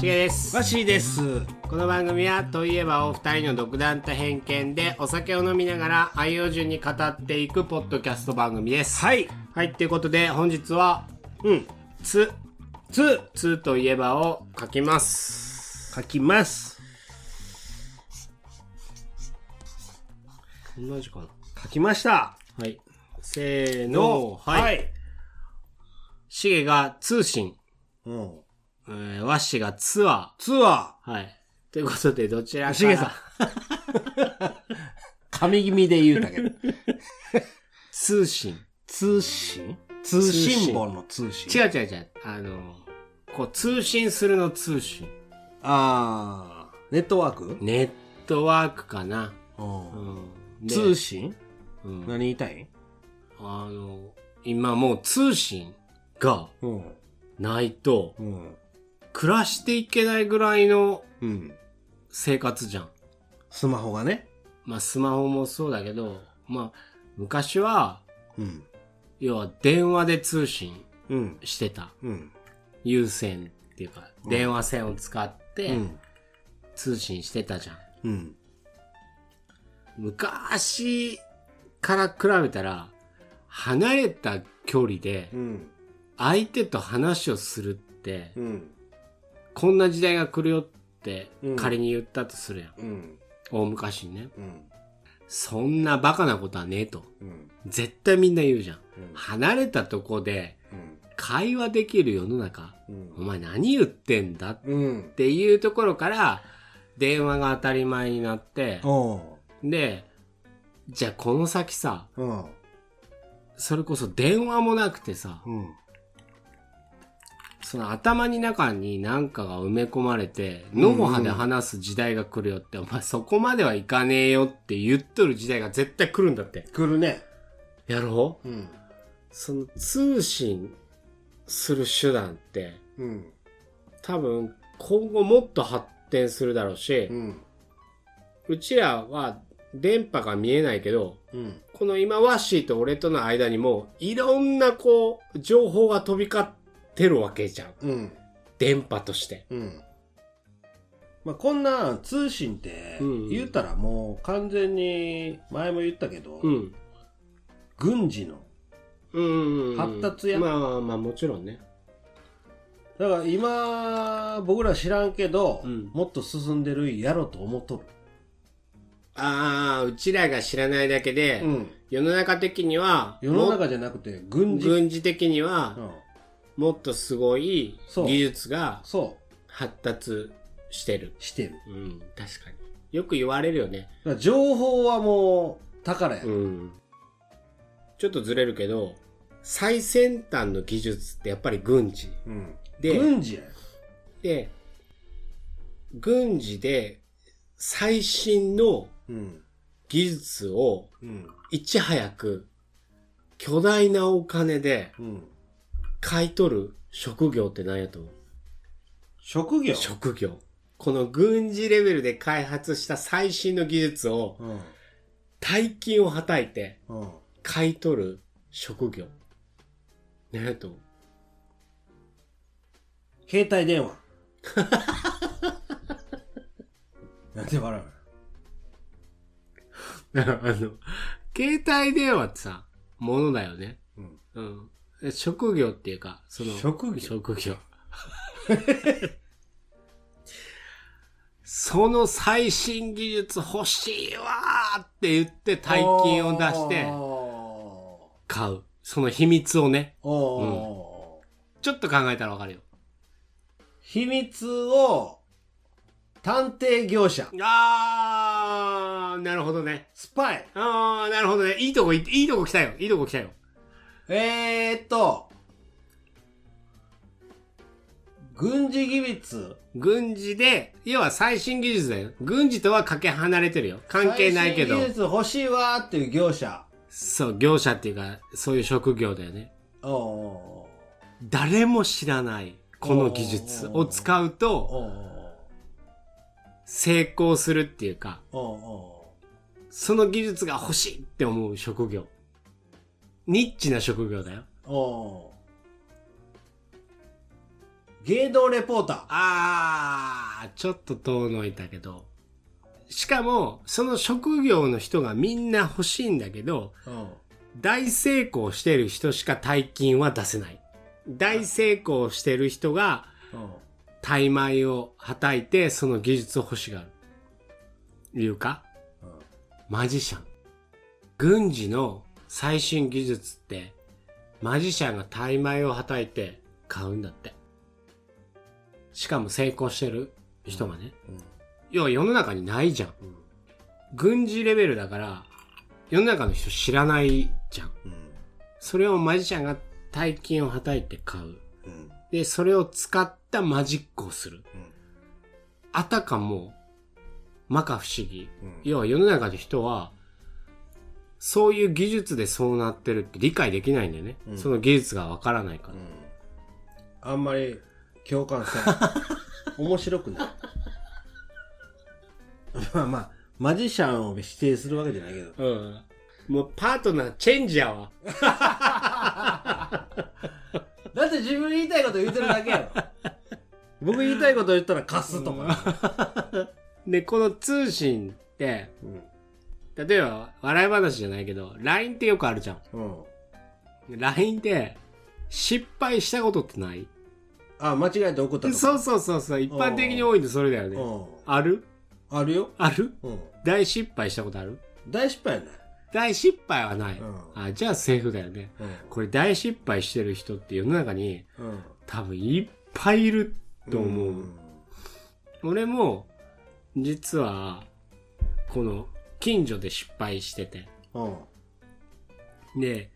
しげですわしです。この番組はといえばお二人の独断と偏見でお酒を飲みながら愛用順に語っていくポッドキャスト番組ですはい。はいということで本日はうん。「つ」つ、「つ」といえばを書きます書きます。同じかな書きました。はいせーのはい、しげが通信、うん。えー、わしがツアツアー。はい。ということでどちらかー。しげさん。神気味で言うたけど。通信。通信？通信本の通信。違う違う違う。あのこう通信するの通信。あー。ネットワーク？ネットワークかな、うん。通信？うん。何言いたい？あの今もう通信がうん。ないとうん。暮らしていけないぐらいのうん。生活じゃんスマホがね。まあスマホもそうだけどまあ昔はうん。要は電話で通信うん。してたうん。有線っていうか電話線を使ってうん。通信してたじゃんうん。昔から比べたら離れた距離でうん。相手と話をするってうん。こんな時代が来るよってうん仮に言ったとするやん、うん。大昔にねうん。そんなバカなことはねえとうん。絶対みんな言うじゃんうん離れたとこでうん。会話できる世の中お前何言ってんだっうん。ていうところから電話が当たり前になって。でじゃあこの先さうん。それこそ電話もなくてさうん。その頭に中に何かが埋め込まれて、野も葉で話す時代が来るよって、お前そこまではいかねえよって言っとる時代が絶対来るんだって。来るね。やろう？うん。その通信する手段って、うん。多分今後もっと発展するだろうしう、ん。うちらは電波が見えないけど、うん。この今ワッシーと俺との間にも、いろんなこう、情報が飛び交ってるわけじゃん。うん。電波として。うん。まあ、こんな通信ってうん言ったらもう完全に前も言ったけど、うん。軍事のうん。発達やまあまあまあもちろんね。だから今僕ら知らんけど、うんもっと進んでるやろと思っとる、ああ、うちらが知らないだけで、うん、世の中的には、世の中じゃなくて軍も事、軍事的にうは、ん、もっとすごい技術がそ発達してる。うしてるうん、確かに。よく言われるよね。情報はもう宝や、うん。ちょっとずれるけど、最先端の技術ってやっぱり軍事。うん、で軍事やで、軍事で最新のうん技術をうんいち早く巨大なお金でうん買い取る職業って何やと思う？職業？職業。この軍事レベルで開発した最新の技術をうん大金をはたいてうん買い取る職業。何やと思う？携帯電話 なんで笑う あの、携帯電話ってさ、ものだよね。の、うん。で職業っていうか、その、職業？職業。その最新技術欲しいわーって言って大金を出してお買う。その秘密をね、ーおーちょっと考えたらわかるよ。秘密を探偵業者あー、なるほどね。スパイあー、なるほどね。いいとこい、いいとこ来たよ。いいとこ来たよ。えー、っと軍事技術軍事で、要は最新技術だよ。軍事とはかけ離れてるよ。関係ないけど最新。技術欲しいわーっていう業者そう、業者っていうか、そういう職業だよね。お誰も知らない、この技術を使うーと、お成功するっていうか、ーおその技術が欲しいって思う職業。ニッチな職業だよ。ーおー芸能レポータあー、ちょっと遠のいたけど。しかも、その職業の人がみんな欲しいんだけど。大成功してる人しか大金は出せない。大成功してる人が、うん。大米をはたいて、その技術を欲しがる。いうか、マジシャン。軍事の最新技術って、マジシャンが大米をはたいて買うんだって。しかも成功してる人がね。要は世の中にないじゃん。うん。軍事レベルだから、世の中の人知らないじゃん。うん。それをマジシャンが大金をはたいて買う。うん。で、それを使ったマジックをする。うん。あたかも、摩訶不思議。うん要は世の中の人は、そういう技術でそうなってるって理解できないんだよね。うんその技術がわからないから。あんまり共感せん。面白くない。まあまあ、マジシャンを否定するわけじゃないけど。うん。もうパートナーチェンジやわ。だって自分言いたいこと言ってるだけやろ。僕言いたいこと言ったら貸すとか。で、この通信って、うん。例えば笑い話じゃないけど、LINE ってよくあるじゃん。うん。LINE って失敗したことってない？あ、間違えて送ったとか。そうそうそうそう。一般的に多いのそれだよね。うん。ある？あるよ。ある？うん。大失敗したことある？大失敗やない。大失敗はない。うんあ、じゃあセーフだよね。うん。これ大失敗してる人って世の中にうん。多分いっぱいいると思う。ん俺も、実は、この、近所で失敗してて。うん。で、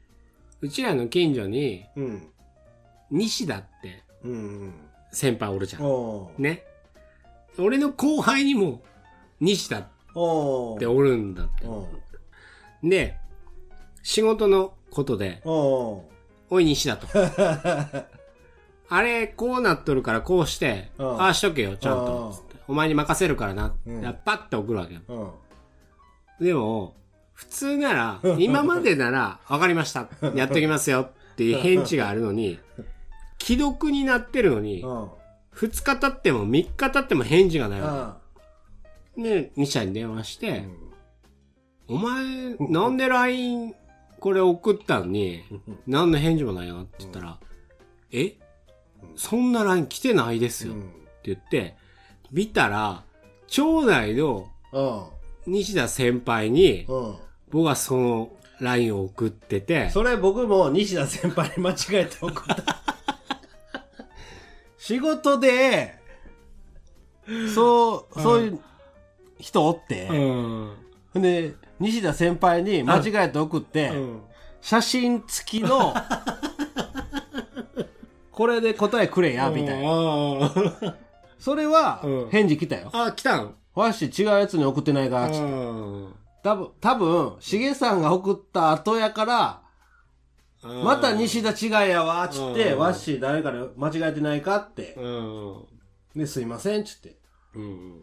うちらの近所に、うん。西田ってうん。先輩おるじゃん。おーね。俺の後輩にも、西田っおーておるんだって。おで、仕事のことで、ーおおい西田と。あれ、こうなっとるからこうして、うんああしとけよ、ちゃんとうん。つってお前に任せるからな。うんパッて送るわけよ。ーうん。でも、普通なら、今までなら、わかりました。やっときますよっていう返事があるのに、既読になってるのにう、ん。2日経っても3日経っても返事がないわあけ。で、西田に電話しーて、お前、なんで LINE これ送ったのに、何の返事もないなって言ったら、え？そんな LINE 来てないですよってうん。言って、見たら、町内のうん。西田先輩に、うん。僕はその LINE を送ってて、それ僕も西田先輩に間違えて送った。仕事で、そう、そういう人おって、うん。で、西田先輩に間違えて送って、うん。写真付きの、これで答えくれや、みたいな。な。それはうん、返事来たよ。あ、来たん？わし違うやつに送ってないか、つってうん。多分、多分、しげさんが送った後やから、また西田違いやわ、つって、うんわっしー誰かで間違えてないかって。うん。で、すいません、つって。うん。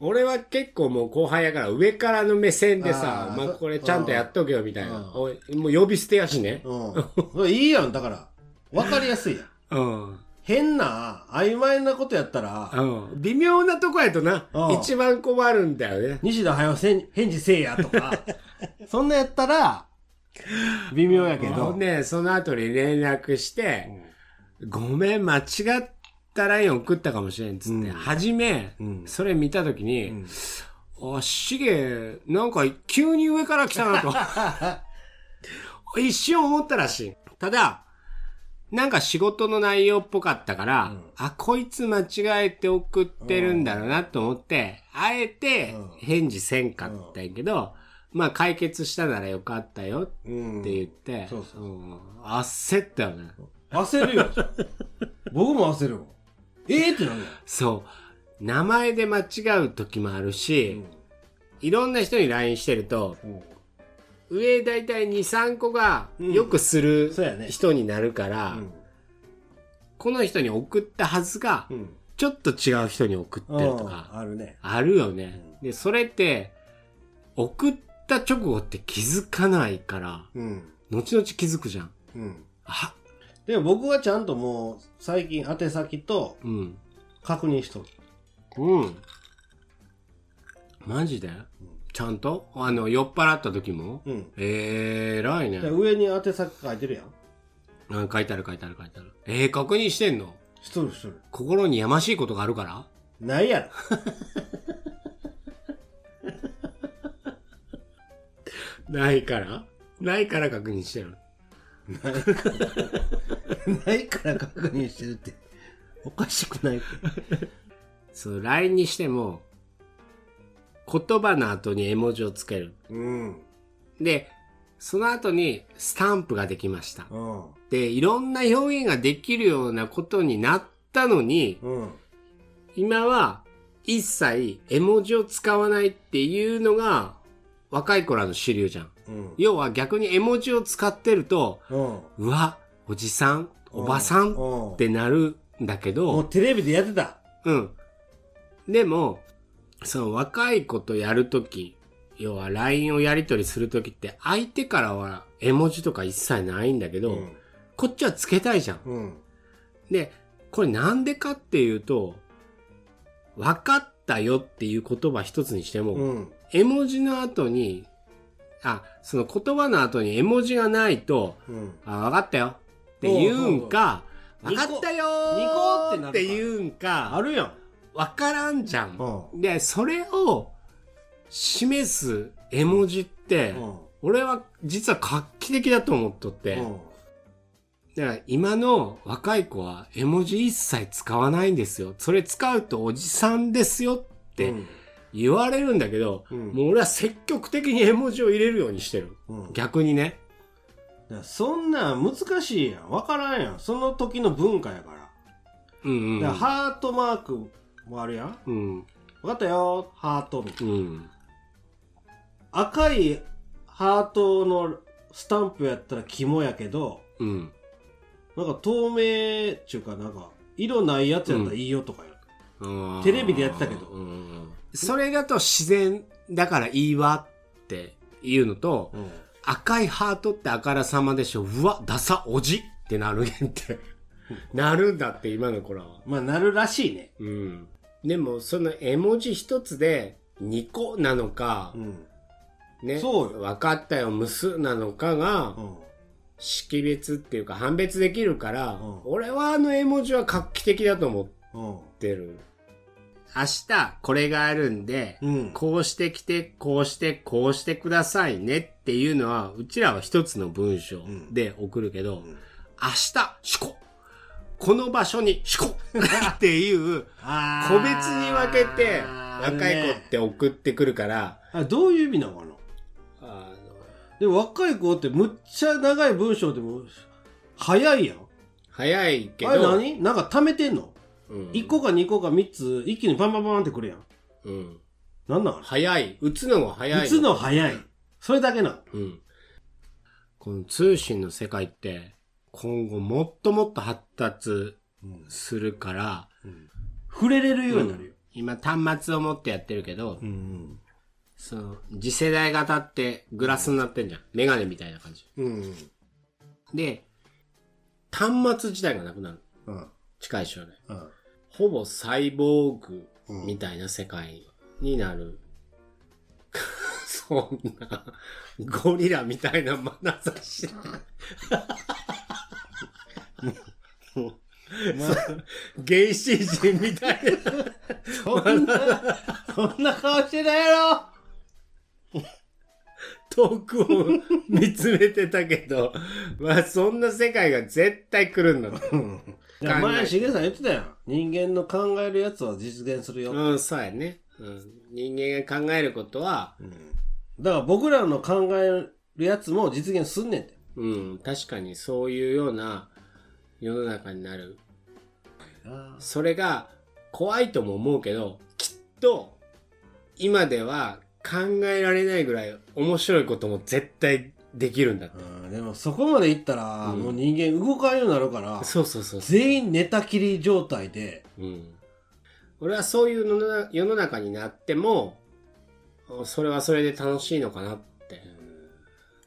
俺は結構もう後輩やから上からの目線でさあ、ーまあそこれちゃんとやっとけよみたいな。もう呼び捨てやしね。うん。それいいやん、だから。わかりやすいやん。うん。変な、曖昧なことやったら、うん。微妙なとこやとなう、ん一番困るんだよね。西田はよせん返事せえや、とか。そんなやったら、微妙やけど。ね、その後に連絡して、ごめん、間違ったライン送ったかもしれんっつって、うんはじめ、うんそれ見たときに、んあ、しげ、なんか急に上から来たなと。一瞬思ったらしい。ただ、なんか仕事の内容っぽかったから、うんあ、こいつ間違えて送ってるんだろうなと思って、あえてうん返事せんかったんやけど、まあ解決したならよかったよってうん。言って、そうそううん焦ったよね。焦るよ。僕も焦るもん。ええってなんだよ。そう。名前で間違う時もあるし、いろんな人に LINE してると、うん上だいたい2、3個がうんよくする人になるから、この人に送ったはずがう、ん。ちょっと違う人に送ってるとか、あるね。あるよね。で、それって、送った直後って気づかないから、うん。後々気づくじゃん。うん。あ、でも僕はちゃんともう最近宛先とうん。確認しとる。うん。マジで？ちゃんと？あの、酔っ払った時も？うん。えー、偉いねで。上に宛先書いてるやん。あ書いてある書いてある書いてある。えー、確認してんの？しとるしとる。心にやましいことがあるから？ないやろ。ないから？ないから確認してる。ないから 確認してるって。おかしくない そう、LINE にしても、言葉の後に絵文字をつける。うん。で、その後にスタンプができました。うん。で、いろんな表現ができるようなことになったのに、うん。今は一切絵文字を使わないっていうのが若い頃の主流じゃん。うん。要は逆に絵文字を使ってると、うん。うわ、おじさん、おばさんってなるんだけど、もうテレビでやってた。うん。でも、その若い子とやるとき、要は LINE をやり取りするときって相手からは絵文字とか一切ないんだけど、うん。こっちはつけたいじゃん。うん。で、これなんでかっていうと、分かったよっていう言葉一つにしても、うん。絵文字の後に、あ、その言葉の後に絵文字がないと、うん。あ、分かったよって言うんか、分かったよって言うんか、あるやん。分からんじゃん。うで、それを示す絵文字って、うん。俺は実は画期的だと思っとって、うん。だから今の若い子は絵文字一切使わないんですよ。それ使うとおじさんですよってうん言われるんだけど、うんもう俺は積極的に絵文字を入れるようにしてる。うん。逆にね。そんなん難しいやん。わからんやん。その時の文化やから。うんうん。だからハートマークもあるやん？うん。わかったよ。ハートみたいな。うん。赤いハートのスタンプやったら肝やけど、うん。なんか透明っちゅうかなんか、色ないやつやったらいいよとかや。あーテレビでやってたけどうんそれだと自然だからいいわっていうのと、うん。赤いハートってあからさまでしょ。うわ、ダサ、おじってなるねんって。なるんだって、今の頃は。まあなるらしいね。うん。でも、その絵文字一つで2個なのかう、ん。ね。そうよ分かったよ、むすなのかがう、ん。識別っていうか判別できるから、うん俺はあの絵文字は画期的だと思うん。ってる。明日これがあるんで、うん。こうしてきて、こうして、こうしてくださいねっていうのは、うちらは一つの文章で送るけど、ん明日、四股この場所に四股 っていう、あ個別に分けて、あ若い子って送ってくるから、あどういう意味なのかな？でも若い子ってむっちゃ長い文章でも早いやん。早いけあれど、何？なんか貯めてんの？うん、?1 個か2個か3つ一気にバンバンバンってくるやん。うん。なんなん？あ早い。打つのが早れい。打つの早い。それだけなの。うん。この通信の世界って、今後もっともっと発達するから、触れれるようになるよ。今端末を持ってやってるけど、うん。その、次世代型ってグラスになってん。じゃん。メガネみたいな感じ。うん。で、端末自体がなくなる。うん。近い将来。うん。ほぼサイボーグみたいな世界になる。そん。な、ゴリラみたいな眼差し。原始人みたいな。そんな、そんな顔してないやろ遠くを見つめてたけど、まあそんな世界が絶対来るんだと。前、しげさん言ってたやん。人間の考えるやつは実現するよ。うん、そうやね。うん、人間が考えることは、だから僕らの考えるやつも実現すんねんて。うん、確かにそういうような世の中になる。それが怖いとも思うけど、きっと今では考えられないぐらい面白いことも絶対できるんだって。うんでもそこまでいったら、うんもう人間動かんようになるから、そうそうそう。全員寝たきり状態で、うん。俺はそういうのな世の中になっても、それはそれで楽しいのかなって。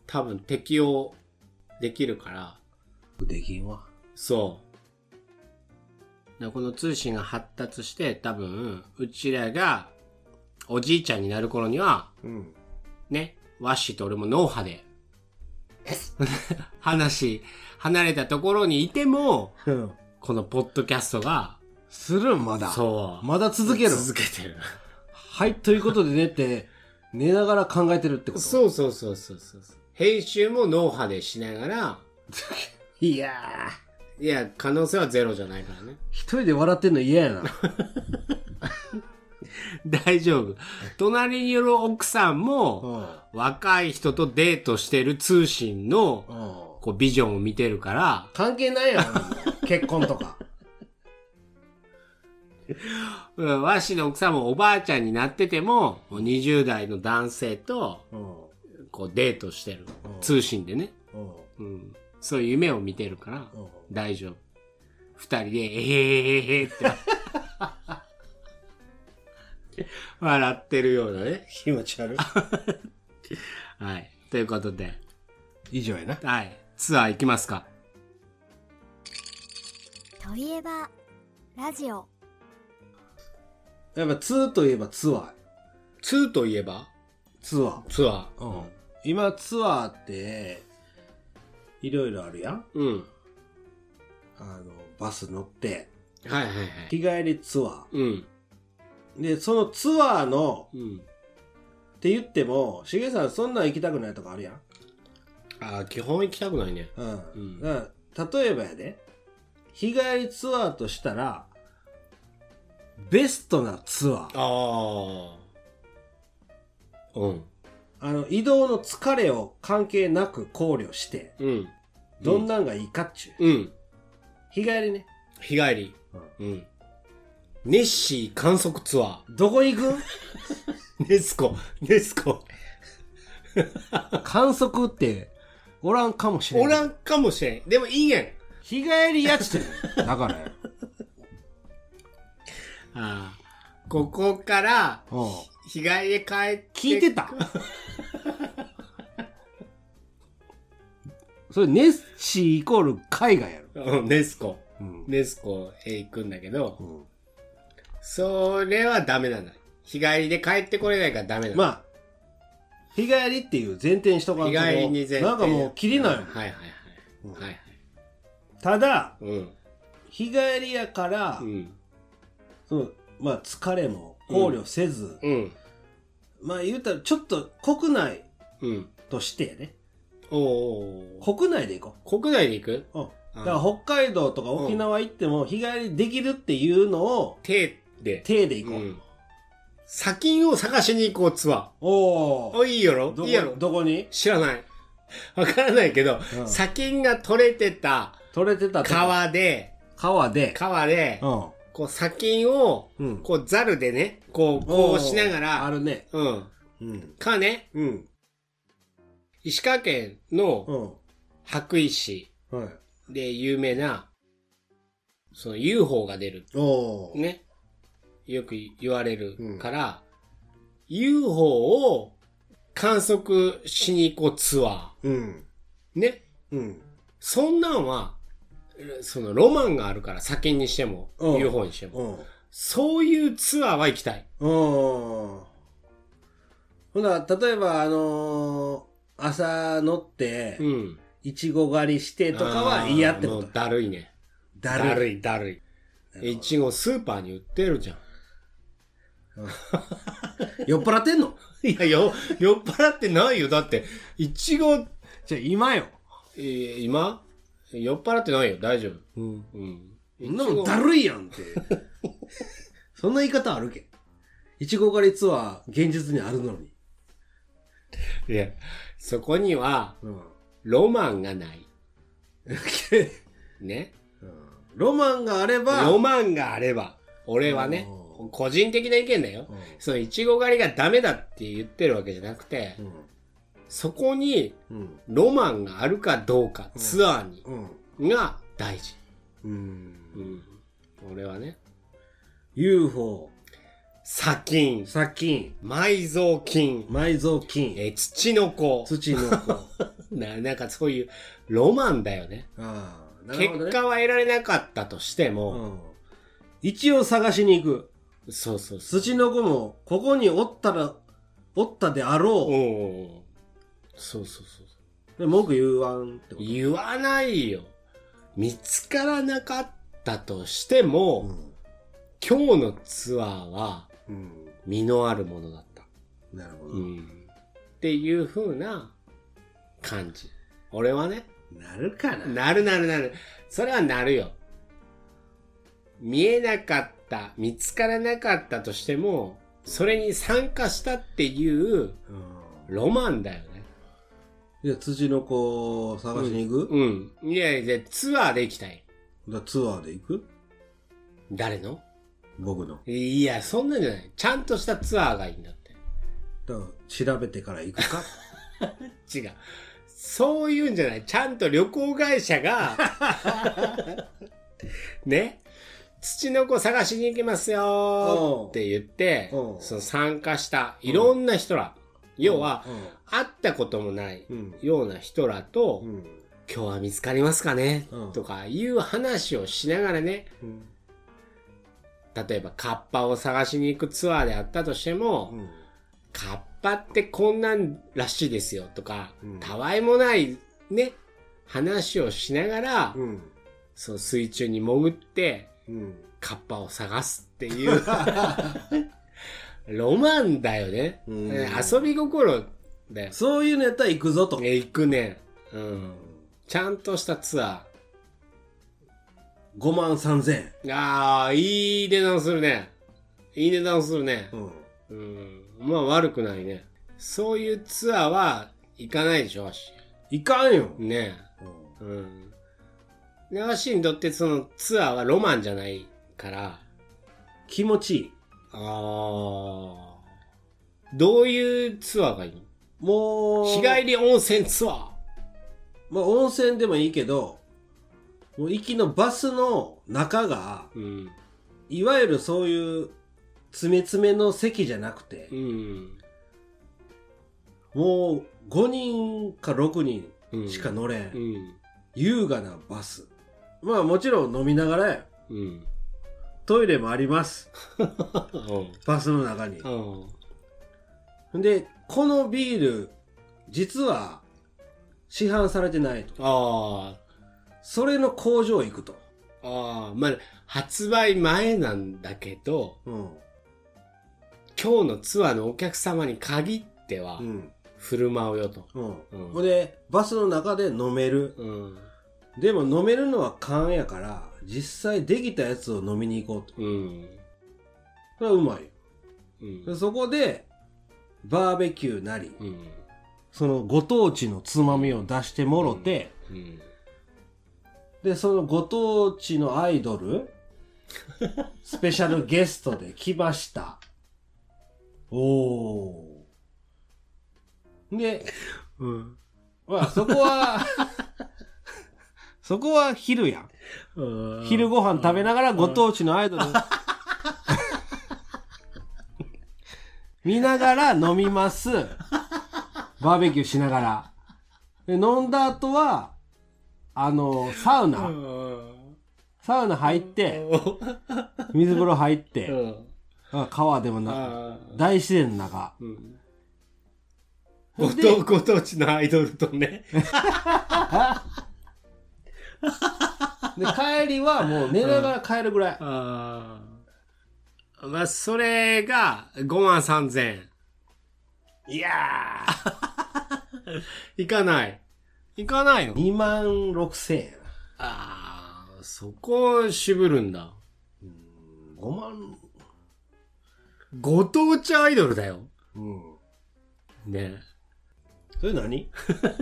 多分適応できるから。できんわ。そう。でこの通信が発達して、多分、うちらが、おじいちゃんになる頃には、うん。ね、ワッシーと俺も脳波で、話、離れたところにいても、うん。このポッドキャストが、するんまだ。そう。まだ続ける。続けてる。はい、ということで寝て、寝ながら考えてるってこと？そうそうそうそうそう。編集も脳波でしながら、いやー、いや、可能性はゼロじゃないからね。一人で笑ってんの嫌やな。大丈夫。隣にいる奥さんも、う若い人とデートしてる通信の。こう、ビジョンを見てるから、関係ないやん。結婚とか。うんわしの奥さんもおばあちゃんになってても、もう20代の男性と、うん。こう、デートしてるうん。通信でね。うん。うん。そういう夢を見てるから、うん大丈夫。二人で、えへへへへって。笑ってるようなね。気持ち悪い。はい。ということで、以上やな。はい。ツアー行きますか。といえばラジオやっぱツーといえばツアー。ツーといえば、ツアー。ツアー。うん。今ツアーって、いろいろあるやんうん。あの、バス乗って、はいはいはい。日帰りツアー。うん。で、そのツアーの、うん。って言っても、しげさんそんなん行きたくないとかあるやん？ああ、基本行きたくないね。うん。うんだから例えばやで、日帰りツアーとしたら、ベストなツアー。ああ。うん。あの、移動の疲れを関係なく考慮して、うん。どんなんがいいかっちゅう。うん。日帰りね。日帰り。うん。ネッシー観測ツアどこ行く？ネスコ。ネスコ。観測って、おらんかもしれん。おらんかもしれん。でもいいやん。日帰りやっちってる。だからよ。ああ。ここから、うん。日帰りで帰って。聞いてたそれ、ネッシーイコール海外やろ。うん、ネスコ。うん。ネスコへ行くんだけど、うんそれはダメなんだ。日帰りで帰ってこれないからダメなんだ。まあ、日帰りっていう前提にしとかんと日帰りに前提なんかもう、きりないもん。はいはいはい。うんはいはい。ただ、うん。日帰りやから、うん。そのまあ、疲れも考慮せず、うん。まあ、言うたら、ちょっと国内うん。としてやね。おお。国内で行こ国内で行く？う。うん。だから、北海道とか沖縄行っても、日帰りできるっていうのを、手で。手で行こう。うん。砂金を探しに行こうツアー。おー。お、いいやろ？どいいやろ？こ、どこに？知らない。わからないけど、うん砂金が取れてた取れてた川で、川で。川で、うこう砂金を、ん。うん。こうザルでね、こう、こうしながあら、るね。うん。うん。かね、うん。石川県のうん。白石はい。で有名な、その UFO が出る。おー。ね。よく言われるから、UFO を観測しに行こうツアうん。ー。ね。うん。そんなんは、そのロマンがあるから、先にしても、うん UFO にしても。うん。そういうツアーは行きたい。うん。ほな、例えば、あのー朝乗ってう、ん。いちご狩りしてとかは嫌ってこもう。だるいね。だるい。だるい、だるい。いちごスーパーに売ってるじゃん。酔っ払ってんの？いや、よ、酔っ払ってないよ。だって、いちご、じゃあ今よ。えー今？酔っ払ってないよ。大丈夫。うん。うん。そんなもんだるいやんって。そんな言い方あるけ？いちご狩りツアー、現実にあるのに。いや、そこには、うん。ロマンがない。ね。ロマンがあれば、ロマンがあれば、俺はねう、個人的な意見だよ。うんその、いちご狩りがダメだって言ってるわけじゃなくて、そこに、うん。ロマンがあるかどうか、ツアーに、うん。が大事。うん。うん。俺はね、UFO、砂金、砂金、埋蔵金、埋蔵金、えー土の子。土の子。な、なんかそういうロマンだよね。あね結果は得られなかったとしてうも、ん。一応探しに行く。そうそうそう。土の子も、ここにおったら、おったであろう。おうそうそうそう。で文句言わんってこと。言わないよ。見つからなかったとしても、うん。今日のツアーはうん。実のあるものだった。なるほど。うん。っていう風な感じ。俺はね、なるかな。なるなるなる。それはなるよ。見えなかった、見つからなかったとしても、それに参加したっていううん。ロマンだよね。じゃあ、土の子を探しに行く、うん。いやいや、ツアーで行きたい。だツアーで行く？誰の？僕の。いや、そんなんじゃない。ちゃんとしたツアーがいいんだって。だ調べてから行くか？違う。そういうんじゃない。ちゃんと旅行会社が、ね、土の子探しに行きますよって言ってうん、その参加したいろんな人ら、要は、う会ったこともないん。ような人らと、うん。今日は見つかりますかね、うんとかいう話をしながらね、うん。例えばカッパを探しに行くツアーであったとしても、うん。カッパってこんなんらしいですよとか、うんたわいもないね、話をしながら、うん。そう水中に潜って、うん。カッパを探すっていう、ロマンだよね。うん遊び心だよ。そういうのやったら行くぞと。え、行くね。うん。ちゃんとしたツア5万3000円。ー。ああ、いい値段するね。いい値段するね。うん。うん。まあ悪くないね。そういうツアーは行かないでしょ、わし。いかんよ。ねうんえ。うん。で、わしにとってそのツアーはロマンじゃないから、気持ちいい。ああ。どういうツアーがいいもう、日帰り温泉ツアー。まあ温泉でもいいけど、もう行きのバスの中が、うん。いわゆるそういう、詰め詰めの席じゃなくてう、ん。もう5人か6うん人しか乗れん。うん。優雅なバス。まあもちろん飲みながらや。うん。トイレもあります。うん。バスの中に。うん。で、このビール、実は市販されてないと。あそれの工場行くと。あ。ああ。まあ、発売前なんだけど、うん。今日のツアーのお客様に限ってはう、ん。振る舞うよと。うん。うんで、バスの中で飲める。うん。でも飲めるのは缶やから、実際できたやつを飲みに行こうと。うん。それはうまいよ。うんで。そこで、バーベキューなり、うん。そのご当地のつまみを出してもろて、うん。で、そのご当地のアイドル、スペシャルゲストで来ました。おー。で、うん。まあ、そこは、そこは昼やん。昼ご飯食べながらご当地のアイドル、見ながら飲みます。バーベキューしながら。で飲んだ後は、あの、サウナ、サウナ入って、水風呂入って、あ川でもな、あ大自然の中。うん。ご当、ご当地のアイドルとね。で、帰りはもう寝ながら帰るぐらい。ああ。まあ、それが5万3千円。いやい かない。いかないの？ー、2万6千円。ああ、そこ渋るんだ。5万、ご当地アイドルだよ。うん。ねそれ何？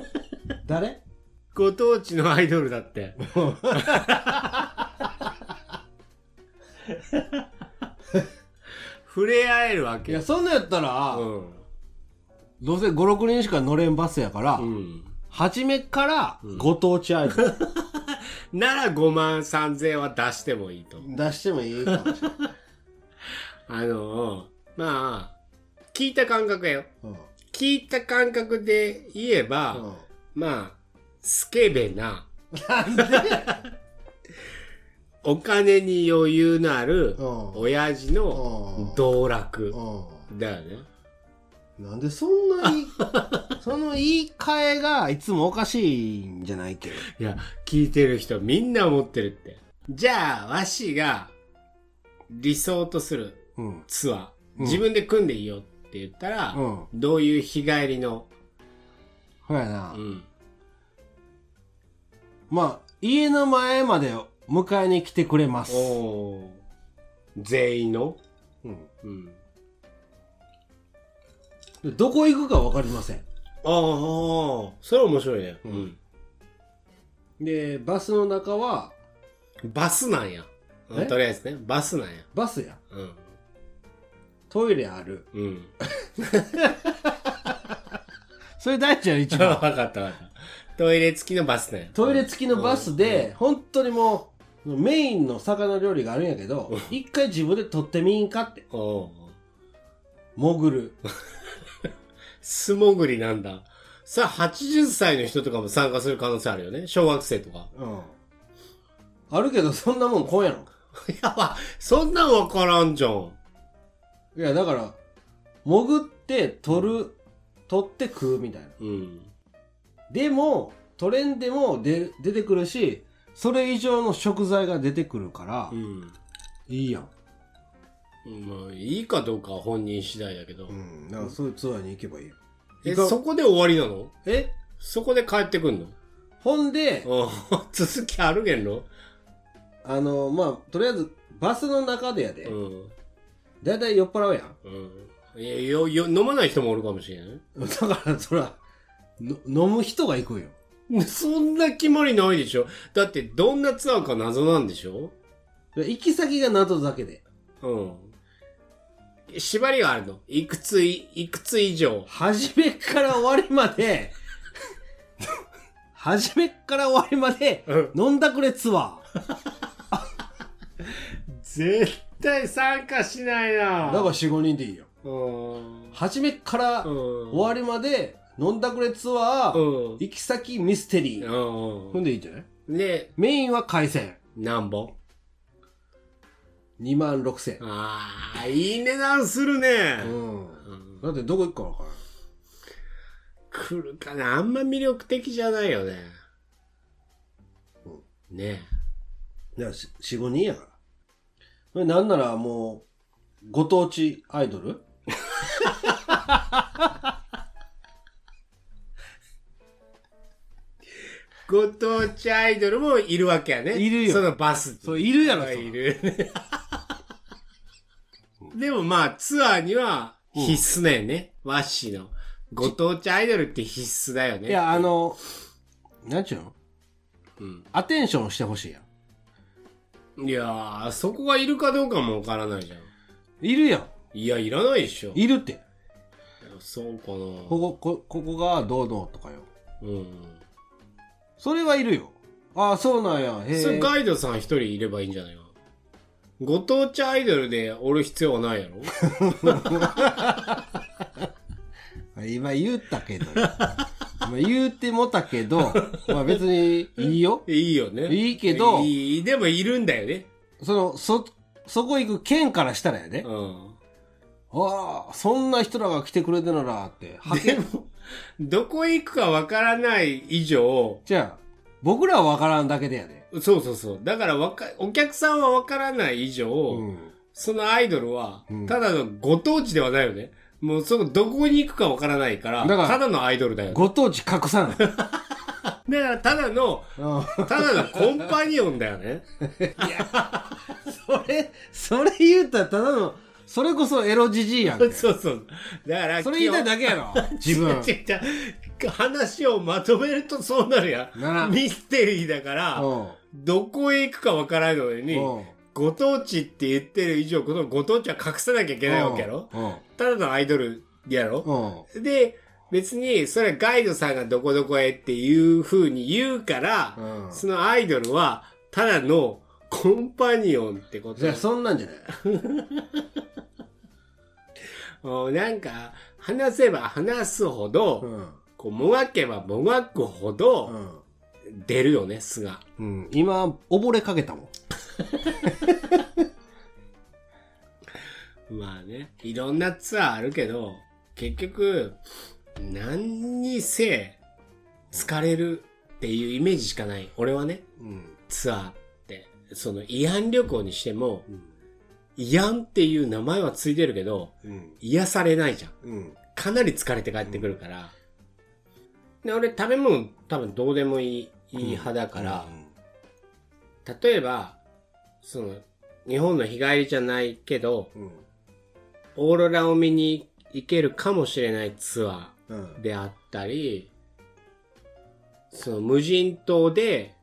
誰？ご当地のアイドルだって。触れ合えるわけ。いや、そんなんやったら、うん。どうせ5、6人しか乗れんバスやから、うん。初めからご当地アイドル なら5万3000円は出してもいいと。出してもいいかもしれない。あの、まあ、聞いた感覚やよ。うん聞いた感覚で言えば、まあ、スケベななんで？お金に余裕のあるうん親父のうん道楽うだよね。ん。なんでそんなに、その言い換えがいつもおかしいんじゃないけど。いや、聞いてる人みんな思ってるって。じゃあ、わしが理想とするうん。ツアー、うん自分で組んでいいよって言ったら、うんどういう日帰りの、ほやな。うん、まあ、家の前まで迎えに来てくれます。全員の、うんうん、でどこ行くか分かりません。ああ、それは面白いね。ううんん。で、バスの中は、バスなんや。え？とりあえずね、バスなんや。バスや。うん。トイレある。うん。それ大事や、一わ番。かったわかった。トイレ付きのバスね。トイレ付きのバスで、本当にもう、メインの魚料理があるんやけど、一回自分で取ってみんかって。うん。潜る。素潜りなんだ。さあ、80歳の人とかも参加する可能性あるよね。小学生とか。うん。あるけど、そんなもん来んやろ。い やば、そんなんわからんじゃん。いや、だから、潜って取る、取って食うみたいな。うん。でも、取れんでも出出てくるし、それ以上の食材が出てくるからう、ん。いいやん。まあ、いいかどうかは本人次第だけど。うん。だからそういうツアーに行けばいいよ。え、そこで終わりなの？え？そこで帰ってくんの？ほんで、あ 続きあるげんの？あの、まあ、とりあえず、バスの中でやでう、ん。だいたい酔っ払うやん。うん。いや、よ、よ、飲まない人もおるかもしれない。だから、そら、の飲む人が行くんよ。そんな決まりないでしょだって、どんなツアーか謎なんでしょ？行き先が謎だけで。うん。縛りがあるのいくつい、いくつ以上。初めから終わりまで、初めから終わりまで、飲んだくれツア絶対参加しないなー。だから4、5人でいいよ。うん。初めからうん。終わりまで、飲んだくれツアー、うん。行き先ミステリー。うん。ほんでいいんじゃない？で、メインは海鮮。何本2万6千。ああ、いい値段するね。うん。うんだってどこ行くかわからん。来るかなあんま魅力的じゃないよね。ねいや、し4、5人やから。これなんならもう、ご当地アイドル？ご当地アイドルもいるわけやね。いるよそのバス。そういるやろいる。でもまあ、ツアーには必須だよね。ワッシーの。ご当地アイドルって必須だよね。いや、あ、の、なんちゅうの？うん。アテンションしてほしいやん。いやー、そこがいるかどうかもわからないじゃん。いるやん。いや、いらないでしょ。いいるって。やそうかここ、こ、ここがどうのとかよ。な。うん。それはいるよ。ああ、そうなんや。へえ。それガイドさん一人いればいいんじゃないかご当地アイドルでおる必要はないやろ？今言ったけど。今言うてもたけど、まあ別にいいよ。いいよね。いいけどいい、でもいるんだよね。その、そ、そこ行く県からしたらやで。うん。ああ、そんな人らが来てくれてならって。でも、どこへ行くかわからない以上、じゃあ、僕らは分からんだけでやで。そうそうそう。だからわか、お客さんはわからない以上、うん。そのアイドルはうん、ただのご当地ではないよね。もうそのどこに行くかわからないから、だからただのアイドルだよね。ご当地隠さない。だからただの、うんただのコンパニオンだよね。それ、それ言うたらただの、それこそエロじじいやんけ。そうそう。だから、それ言いたいだけやろ。自分。違う違う話をまとめるとそうなるやん。ミステリーだから、うん。どこへ行くかわからないのに、うんご当地って言ってる以上、このご当地は隠さなきゃいけないわけやろうん。ただのアイドルやろうん。で、別に、それはガイドさんがどこどこへっていう風に言うから、うんそのアイドルは、ただのコンパニオンってことじゃあ、そんなんじゃない。もうなんか、話せば話すほど、うん。こう、もがけばもがくほど、うん。出るよね、素が。うん。今、溺れかけたもん。まあね、いろんなツアーあるけど、結局、何にせ、疲れるっていうイメージしかない。俺はね、うん。ツアーって。その慰安旅行にしても、うん。慰安っていう名前はついてるけど、うん。癒されないじゃん。うん。かなり疲れて帰ってくるから。で、俺食べ物多分どうでもいい、いい派だから、例えば、その、日本の日帰りじゃないけど、うん。オーロラを見に行けるかもしれないツアうん。ーであったり、その無人島で、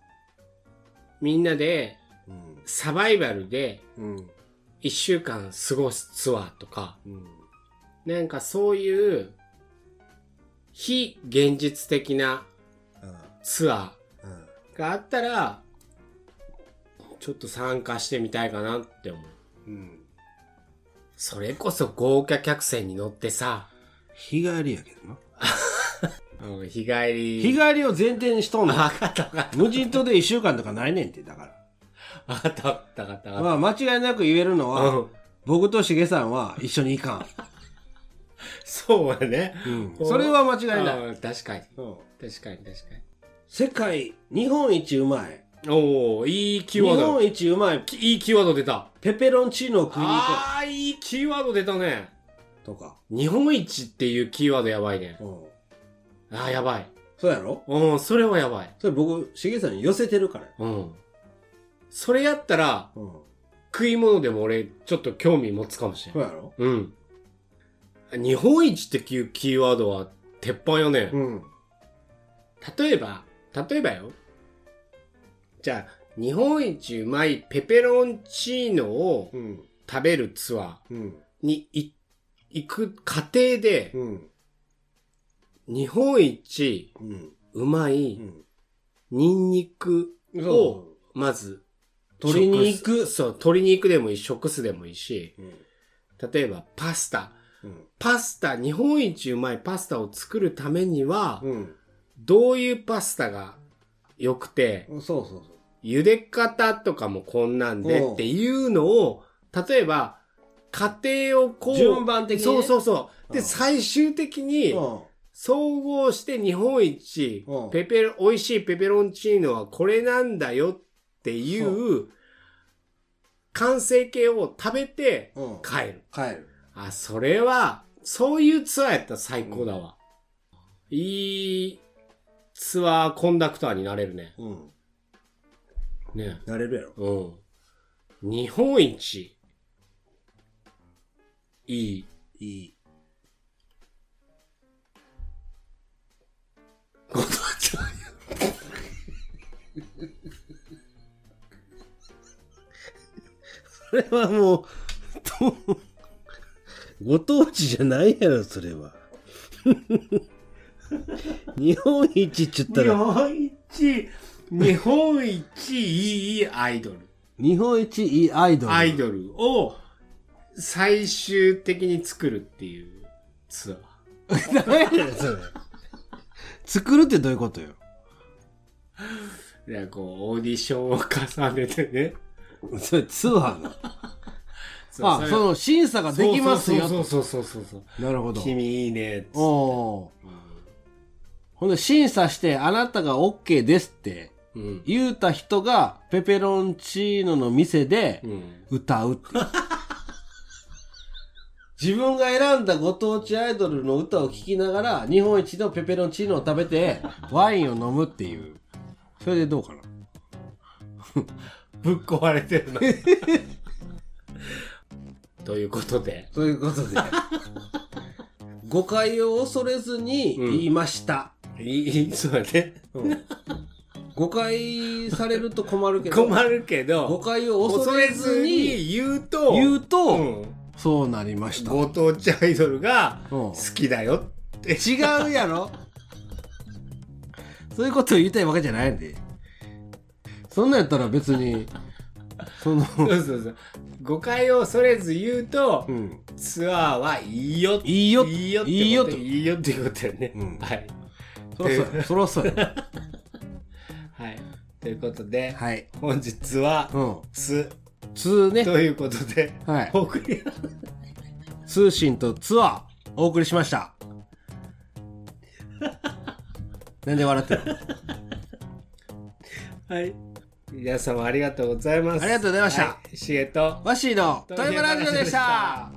みんなでうん。サバイバルでうん。一週間過ごすツアーとか、うん。なんかそういう非現実的なツアーがあったら、ちょっと参加してみたいかなって思う。うん。それこそ豪華客船に乗ってさ、日帰りやけどな。うん日帰り。日帰りを前提にしとんの。わかったわかった。無人島で一週間とかないねんって、だから。わかったわかったわかったまあ、間違いなく言えるのた。は、うん。僕としげさんは一緒に行かん。そうやね。うん。それは間違いない。うん確かに。うん確かに確か世界、日本一うまい。に。おおいいキ日ーワード。本一うまい。きいいキーワード出た。ペペロンチーノを食いに行こああ、いいキーワード出たね。う。とか。日本一っていうキーワードやばいね。うん。ああ、やばい。そうやろ？うん、それはやばい。それ僕、しげさんに寄せてるから。うん。それやったら、うん。食い物でも俺、ちょっと興味持つかもしれ。そうんやろ？うん。日本一っていうキーワードは鉄板よね。うん。例えば、例えばよ。じゃあ、日本一うまいペペロンチーノをうん。食べるツアうん。ーにい行く過程で、うん。日本一うまういん。ニンニクをそ、まず、鶏肉？そう、鶏肉でもいい、食すでもいいし、う。うん。例えばパスタ。うん。パスタ、日本一うまいパスタを作るためには、うん。どういうパスタが良くて、そうそうそう。茹で方とかもこんなんでうんっていうのを、例えば、家庭をこう、順番的にねそうそうそう。で、うん最終的に、うん。総合して日本一うん、ペペロ、美味しいペペロンチーノはこれなんだよっていう、完成形を食べてうん。帰る。帰る。あ、それは、そういうツアーやったら最高だわ。いいツアーコンダクターになれるね。うん。ね。なれるやろ。うん。日本一、いい。いい。ことちゃ それはもう、とご当地じゃないやろ、それは。日本一っちゅった日ら、本一、日本一いいアイドル。日本一いいアイドル。アイドルを最終的に作るっていうツアー。何やねん、それ。作るってどういうことよ。で、こう、オーディションを重ねてね。それ通販の？あ、れその審査ができますよ。そうそうそうそうそう。なるほど。君いいねっつって。ほんで審査してあなたが OK ですってうん。言うた人がペペロンチーノの店でうん。歌うっていう。自分が選んだご当地アイドルの歌を聴きながら日本一のペペロンチーノを食べてワインを飲むっていう。それでどうかな？ぶっ壊れてるな。ということで。ということで。誤解を恐れずに言いました。いい、そうだね。誤解されると困るけど。困るけ誤ど、解を恐恐れれずずにに言うと、言うと、うんそうなりました。ご当地アイドルがうん好きだよって。違うやろそういうことを言いたいわけじゃないんで。そんなんやったら別に、その、そうそうそう。誤解を恐れず言うと、うん。ツアーはいいよ。いいよいいよって。いいよといいよっていうことだよね。うんはい。そらそうや。そらそうや。はいうことで、はい。本日は、うん。す、通ね。ということで、はいお送り、通信とツアー、お送りしました。なんで笑ってるの？はい。皆様ありがとうございます。ありがとうございましたはい、しげと、ワッシーの富山ラジオでした。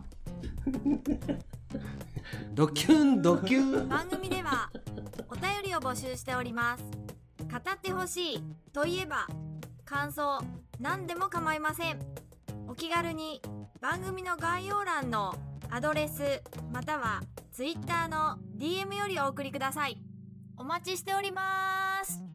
ドキュンドキュン。番組ではお便りを募集しております語ってほしいといえば感想何でも構いませんお気軽に番組の概要欄のアドレスまたはツイッターの DM よりお送りくださいお待ちしております